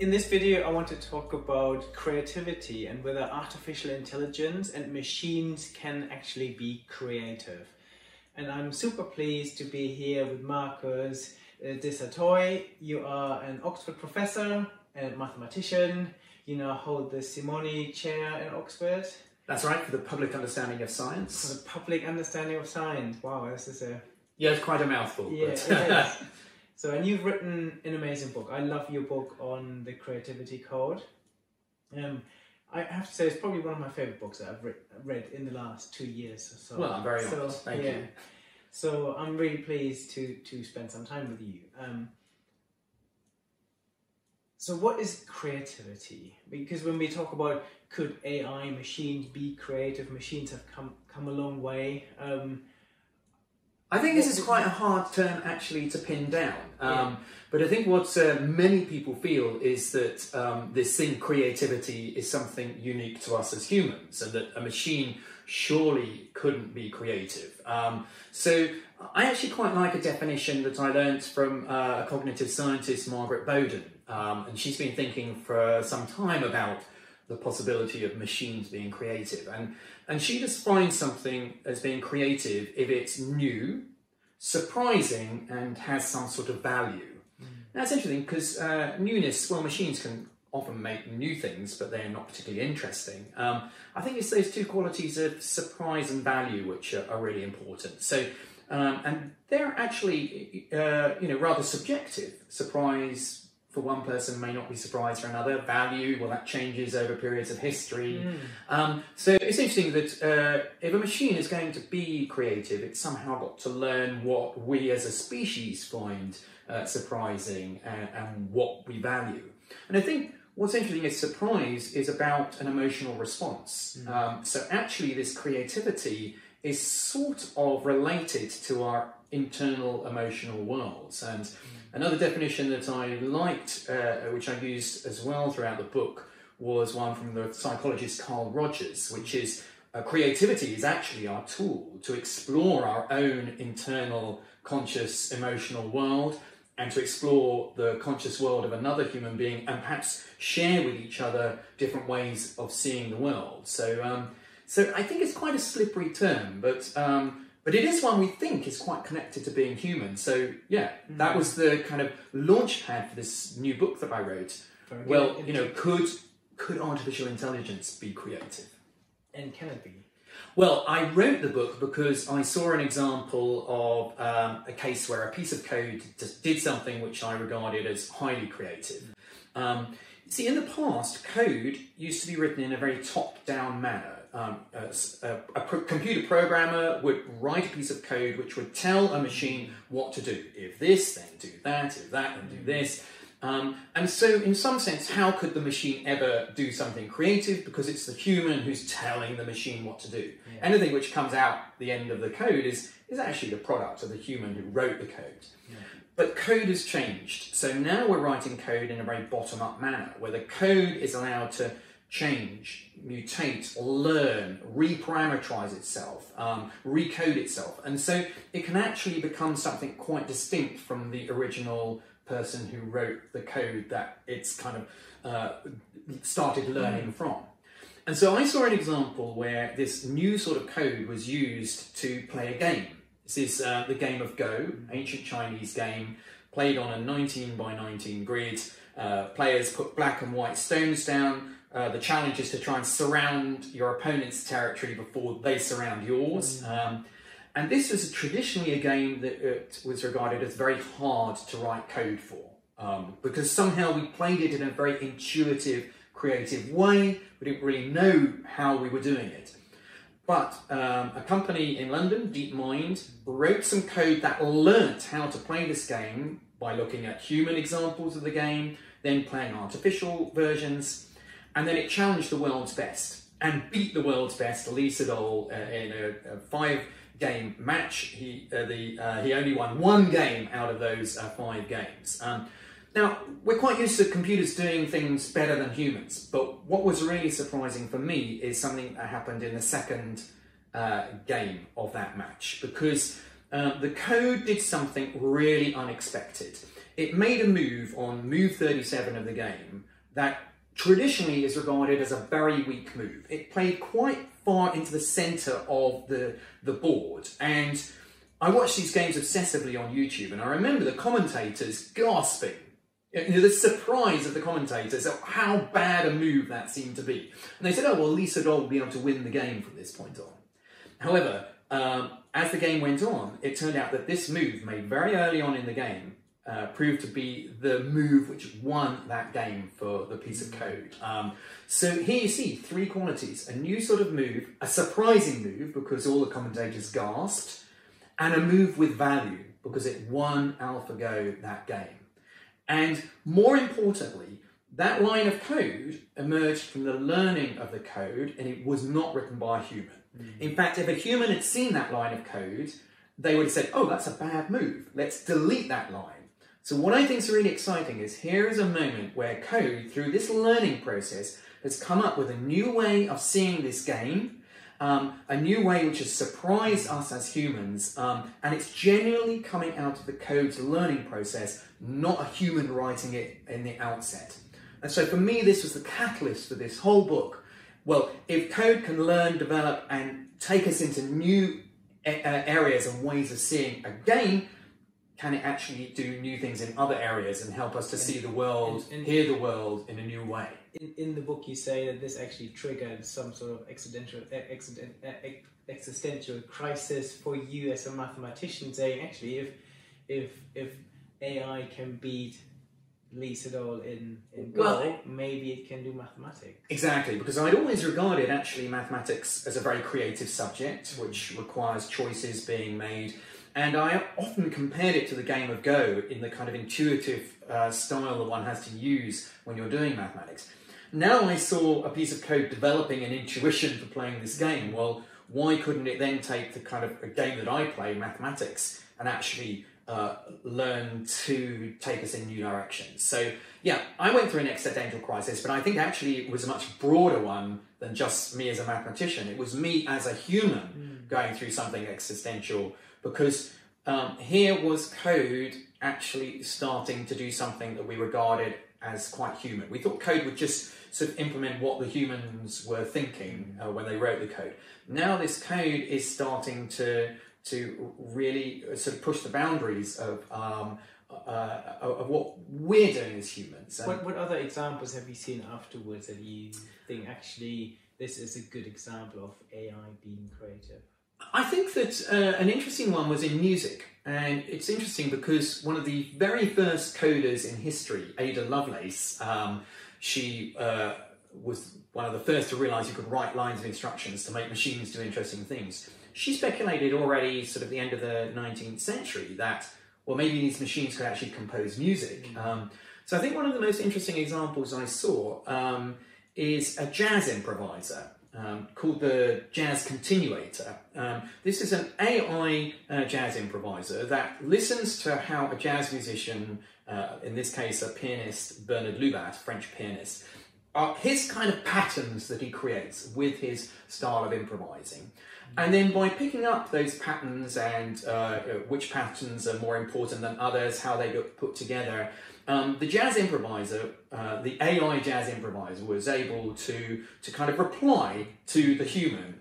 In this video, I want to talk about creativity and whether artificial intelligence and machines can actually be creative. And I'm super pleased to be here with Marcus uh, du Sautoy. You are an Oxford professor and mathematician. You now hold the Simonyi Chair in Oxford. That's right, for the public understanding of science. For the public understanding of science. Wow, this is a yeah, it's quite a mouthful. Yeah. So, and you've written an amazing book. I love your book on the creativity code. Um, I have to say, it's probably one of my favorite books that I've re- read in the last two years or so. Well, I'm very so, honest. Thank yeah. you. So I'm really pleased to to spend some time with you. Um, so what is creativity? Because when we talk about could AI machines be creative, machines have come come a long way. Um, I think this is quite a hard term actually to pin down. Um, Yeah. But I think what uh, many people feel is that um, this thing, creativity, is something unique to us as humans, and that a machine surely couldn't be creative. Um, so I actually quite like a definition that I learnt from uh, a cognitive scientist, Margaret Boden, um, and she's been thinking for some time about the possibility of machines being creative. And, and she defines something as being creative if it's new, surprising, and has some sort of value. Now, it's interesting because uh, newness, well, machines can often make new things, but they're not particularly interesting. Um, I think it's those two qualities of surprise and value which are, are really important. So, um, and they're actually, uh, you know, rather subjective. Surprise for one person may not be surprise for another. Value, well, that changes over periods of history. Um, so it's interesting that uh, if a machine is going to be creative, it's somehow got to learn what we as a species find uh, surprising and, and what we value. And I think what's interesting is surprise is about an emotional response. Um, so actually, this creativity is sort of related to our internal emotional worlds. And another definition that I liked, uh, which I used as well throughout the book, was one from the psychologist Carl Rogers, which is uh, creativity is actually our tool to explore our own internal conscious emotional world and to explore the conscious world of another human being and perhaps share with each other different ways of seeing the world. So, um, so I think it's quite a slippery term, but um, but it is one we think is quite connected to being human. So yeah, that was the kind of launch pad for this new book that I wrote. Very good. Well, you know, could could artificial intelligence be creative? and can it be? Well, I wrote the book because I saw an example of um, a case where a piece of code just did something which I regarded as highly creative. Um, see, in the past, code used to be written in a very top-down manner. Um, a, a- a pro- computer programmer would write a piece of code which would tell a machine what to do. If this, then do that. If that, then do this. Um, and so, in some sense, how could the machine ever do something creative? Because it's the human who's telling the machine what to do. Anything which comes out the end of the code is, is actually the product of the human who wrote the code. But code has changed. So now we're writing code in a very bottom up manner, where the code is allowed to change, mutate, learn, reparameterize itself, um, recode itself. And so it can actually become something quite distinct from the original person who wrote the code that it's kind of uh, started learning from. And so I saw an example where this new sort of code was used to play a game. This is uh, the game of Go, ancient Chinese game, played on a 19 by 19 grid. Uh, players put black and white stones down. Uh, the challenge is to try and surround your opponent's territory before they surround yours. Um, and this was traditionally a game that it was regarded as very hard to write code for um, because somehow we played it in a very intuitive, creative way. We didn't really know how we were doing it. But um, a company in London, DeepMind, wrote some code that learnt how to play this game by looking at human examples of the game, then playing artificial versions, and then it challenged the world's best and beat the world's best, Lee Sedol, uh, in a, a five game match. He, uh, the, uh, he only won one game out of those uh, five games. Um, now, we're quite used to computers doing things better than humans, but what was really surprising for me is something that happened in the second uh, game of that match because um, the code did something really unexpected. it made a move on move 37 of the game that traditionally is regarded as a very weak move. It played quite far into the center of the, the board. And I watch these games obsessively on YouTube, and I remember the commentators gasping. You know, the surprise of the commentators at how bad a move that seemed to be. And they said, oh, well, Lee Sedol will be able to win the game from this point on. However, um, as the game went on, it turned out that this move made very early on in the game uh, proved to be the move which won that game for the piece of code. Um, so here you see three qualities a new sort of move, a surprising move because all the commentators gasped, and a move with value because it won AlphaGo that game. And more importantly, that line of code emerged from the learning of the code and it was not written by a human. Mm. In fact, if a human had seen that line of code, they would have said, oh, that's a bad move. Let's delete that line. So what I think is really exciting is here is a moment where code, through this learning process, has come up with a new way of seeing this game, um, a new way which has surprised us as humans, um, and it's genuinely coming out of the code's learning process, not a human writing it in the outset. And so for me, this was the catalyst for this whole book. Well, if code can learn, develop, and take us into new uh, areas and ways of seeing a game, can it actually do new things in other areas and help us to and, see the world, and, and hear the world in a new way? In, in the book, you say that this actually triggered some sort of existential, eh, accident, eh, eh, existential crisis for you as a mathematician, saying actually, if if if AI can beat Lee Sedol in, in Go, well, maybe it can do mathematics. Exactly, because I'd always regarded actually mathematics as a very creative subject, which requires choices being made and I often compared it to the game of Go in the kind of intuitive uh, style that one has to use when you're doing mathematics. Now I saw a piece of code developing an intuition for playing this game. Well, why couldn't it then take the kind of a game that I play, mathematics, and actually uh, learn to take us in new directions? So, yeah, I went through an existential crisis, but I think actually it was a much broader one than just me as a mathematician. It was me as a human mm. going through something existential because um, here was code actually starting to do something that we regarded as quite human. We thought code would just sort of implement what the humans were thinking uh, when they wrote the code. Now this code is starting to to really sort of push the boundaries of um, uh, of what we're doing as humans. What, what other examples have you seen afterwards that you think actually this is a good example of AI being creative? I think that uh, an interesting one was in music. And it's interesting because one of the very first coders in history, Ada Lovelace, um, she uh, was one of the first to realize you could write lines of instructions to make machines do interesting things. She speculated already, sort of the end of the 19th century, that, well, maybe these machines could actually compose music. Mm. Um, so I think one of the most interesting examples I saw um, is a jazz improviser um, called the Jazz Continuator. Um, this is an AI uh, jazz improviser that listens to how a jazz musician, uh, in this case a pianist, Bernard Lubat, French pianist, uh, his kind of patterns that he creates with his style of improvising. And then by picking up those patterns and uh, which patterns are more important than others, how they get put together, um, the jazz improviser, uh, the AI jazz improviser, was able to, to kind of reply to the human.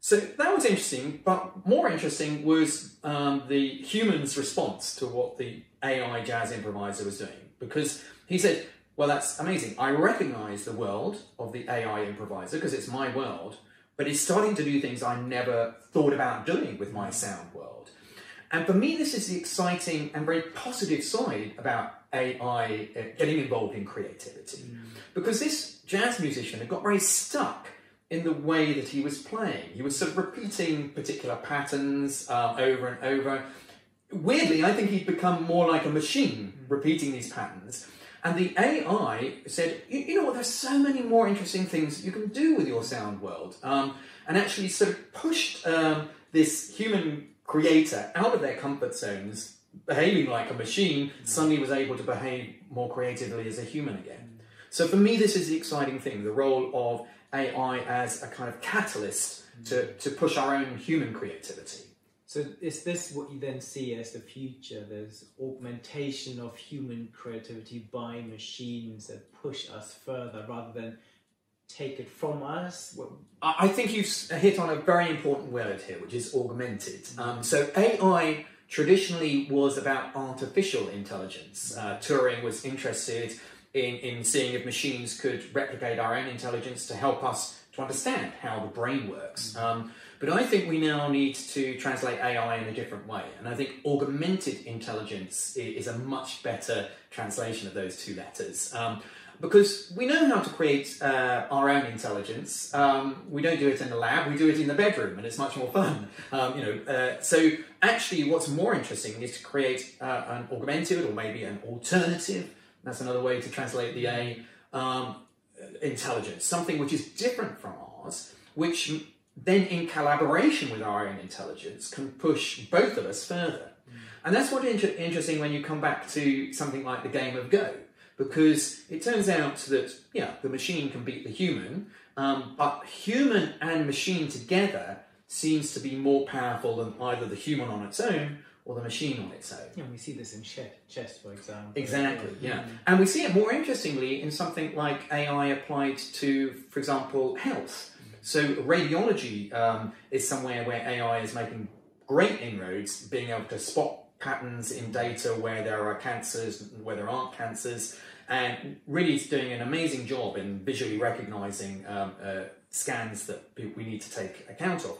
So that was interesting, but more interesting was um, the human's response to what the AI jazz improviser was doing. Because he said, Well, that's amazing. I recognize the world of the AI improviser because it's my world, but it's starting to do things I never thought about doing with my sound world. And for me, this is the exciting and very positive side about AI uh, getting involved in creativity. Mm. Because this jazz musician had got very stuck in the way that he was playing. He was sort of repeating particular patterns uh, over and over. Weirdly, I think he'd become more like a machine mm. repeating these patterns. And the AI said, you, you, know what, there's so many more interesting things you can do with your sound world. Um, and actually sort of pushed um, this human creator out of their comfort zones behaving like a machine suddenly was able to behave more creatively as a human again. So for me, this is the exciting thing the role of AI as a kind of catalyst to, to push our own human creativity. So is this what you then see as the future? There's augmentation of human creativity by machines that push us further rather than take it from us. I I think you've hit on a very important word here, which is augmented. Um, so AI traditionally was about artificial intelligence. Uh, Turing was interested in, in seeing if machines could replicate our own intelligence to help us to understand how the brain works. Um, but I think we now need to translate AI in a different way. And I think augmented intelligence is a much better translation of those two letters. Um, because we know how to create uh, our own intelligence. Um, we don't do it in the lab; we do it in the bedroom, and it's much more fun. Um, you know, uh, so actually, what's more interesting is to create uh, an augmented or maybe an alternative. That's another way to translate the A. Um, intelligence, something which is different from ours, which then, in collaboration with our own intelligence, can push both of us further. And that's what's inter- interesting when you come back to something like the game of Go, because it turns out that yeah, the machine can beat the human, um, but human and machine together seems to be more powerful than either the human on its own or the machine on its own. Yeah, we see this in chess, for example. Exactly, yeah. And we see it more interestingly in something like AI applied to, for example, health. So, radiology um, is somewhere where AI is making great inroads, being able to spot patterns in data where there are cancers where there aren't cancers, and really it's doing an amazing job in visually recognizing um, uh, scans that we need to take account of.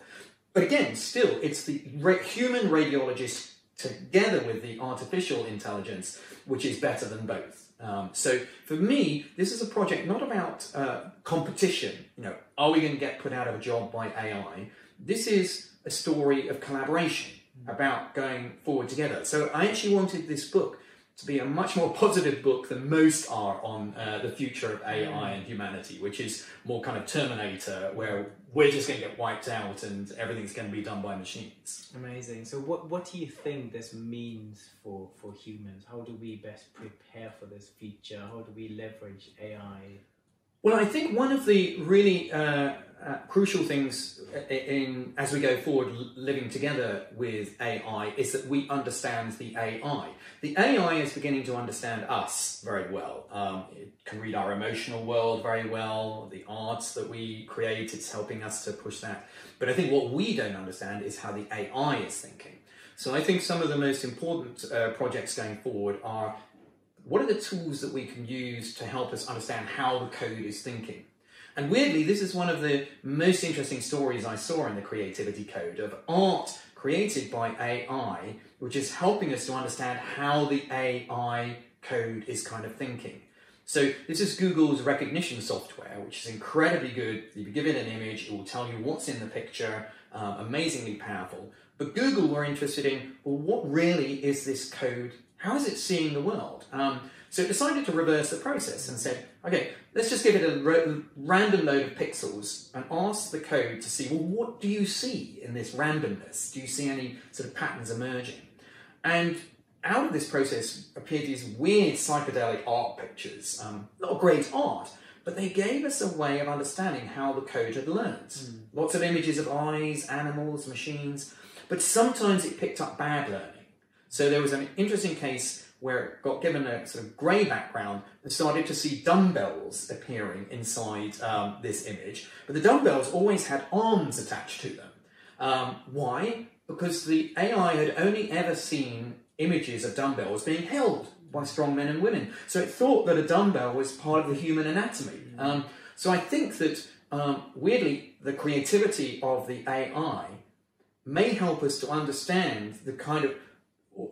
But again, still, it's the human radiologist together with the artificial intelligence, which is better than both. Um, so for me, this is a project not about uh, competition. You know, are we going to get put out of a job by AI? This is a story of collaboration about going forward together. So I actually wanted this book to be a much more positive book than most are on uh, the future of AI and humanity, which is more kind of Terminator, where we're just going to get wiped out and everything's going to be done by machines. Amazing. So, what, what do you think this means for, for humans? How do we best prepare for this future? How do we leverage AI? Well, I think one of the really uh, uh, crucial things in as we go forward living together with AI is that we understand the AI. The AI is beginning to understand us very well. Um, it can read our emotional world very well. The arts that we create, it's helping us to push that. But I think what we don't understand is how the AI is thinking. So I think some of the most important uh, projects going forward are what are the tools that we can use to help us understand how the code is thinking? And weirdly, this is one of the most interesting stories I saw in the Creativity Code of art created by AI, which is helping us to understand how the AI code is kind of thinking. So this is Google's recognition software, which is incredibly good. If you give it an image, it will tell you what's in the picture, um, amazingly powerful. But Google were interested in, well, what really is this code? How is it seeing the world? Um, so it decided to reverse the process and said, okay, let's just give it a random load of pixels and ask the code to see, well, what do you see in this randomness? Do you see any sort of patterns emerging? And out of this process appeared these weird psychedelic art pictures. Um, not great art, but they gave us a way of understanding how the code had learned. Lots of images of eyes, animals, machines, but sometimes it picked up bad learning. So there was an interesting case where it got given a sort of grey background and started to see dumbbells appearing inside um, this image, but the dumbbells always had arms attached to them. Um, why? Because the AI had only ever seen images of dumbbells being held by strong men and women. So it thought that a dumbbell was part of the human anatomy. Um, so I think that, um, weirdly, the creativity of the AI may help us to understand the kind of,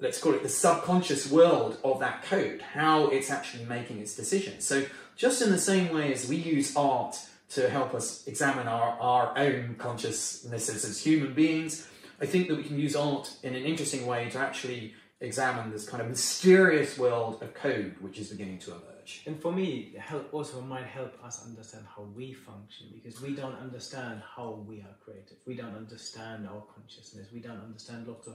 let's call it the subconscious world of that code, how it's actually making its decisions. So just in the same way as we use art to help us examine our, our own consciousnesses as human beings, I think that we can use art in an interesting way to actually examine this kind of mysterious world of code which is beginning to emerge. And for me, help also might help us understand how we function because we don't understand how we are creative. We don't understand our consciousness. We don't understand lots of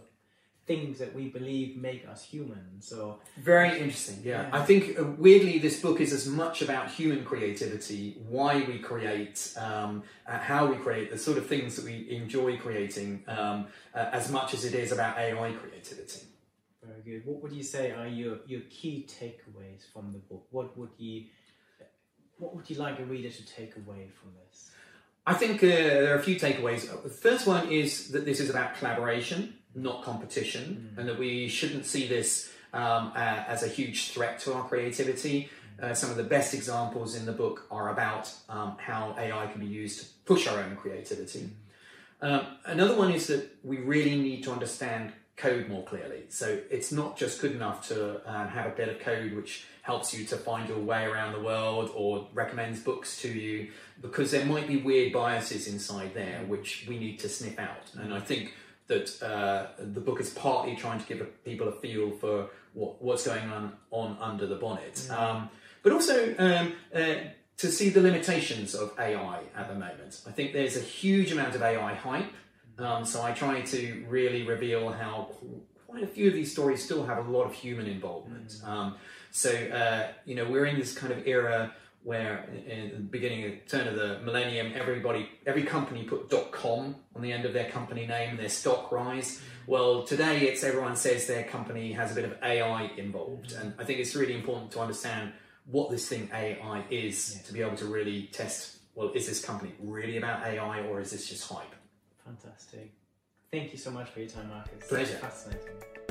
things that we believe make us human. So Very interesting. Yeah, Yeah. I think uh, weirdly this book is as much about human creativity, why we create, um, uh, how we create, the sort of things that we enjoy creating, um, uh, as much as it is about AI creativity. very good. What would you say are your, your key takeaways from the book? What would you what would you like a reader to take away from this? I think uh, there are a few takeaways. The first one is that this is about collaboration, not competition, and that we shouldn't see this um, uh, as a huge threat to our creativity. Uh, some of the best examples in the book are about um, how AI can be used to push our own creativity. Um, another one is that we really need to understand code more clearly. So it's not just good enough to um, have a bit of code which helps you to find your way around the world or recommends books to you, because there might be weird biases inside there which we need to sniff out. And I think that uh, the book is partly trying to give people a feel for what, what's going on, on under the bonnet, um, but also um, uh, to see the limitations of AI at the moment. I think there's a huge amount of AI hype, um, so I try to really reveal how quite a few of these stories still have a lot of human involvement. Um, so uh, you know we're in this kind of era where in the beginning of the turn of the millennium everybody every company put com on the end of their company name and their stock rise well today it's everyone says their company has a bit of ai involved and i think it's really important to understand what this thing ai is to be able to really test well is this company really about ai or is this just hype Fantastic. Thank you so much for your time, Marcus. Pleasure. Fascinating.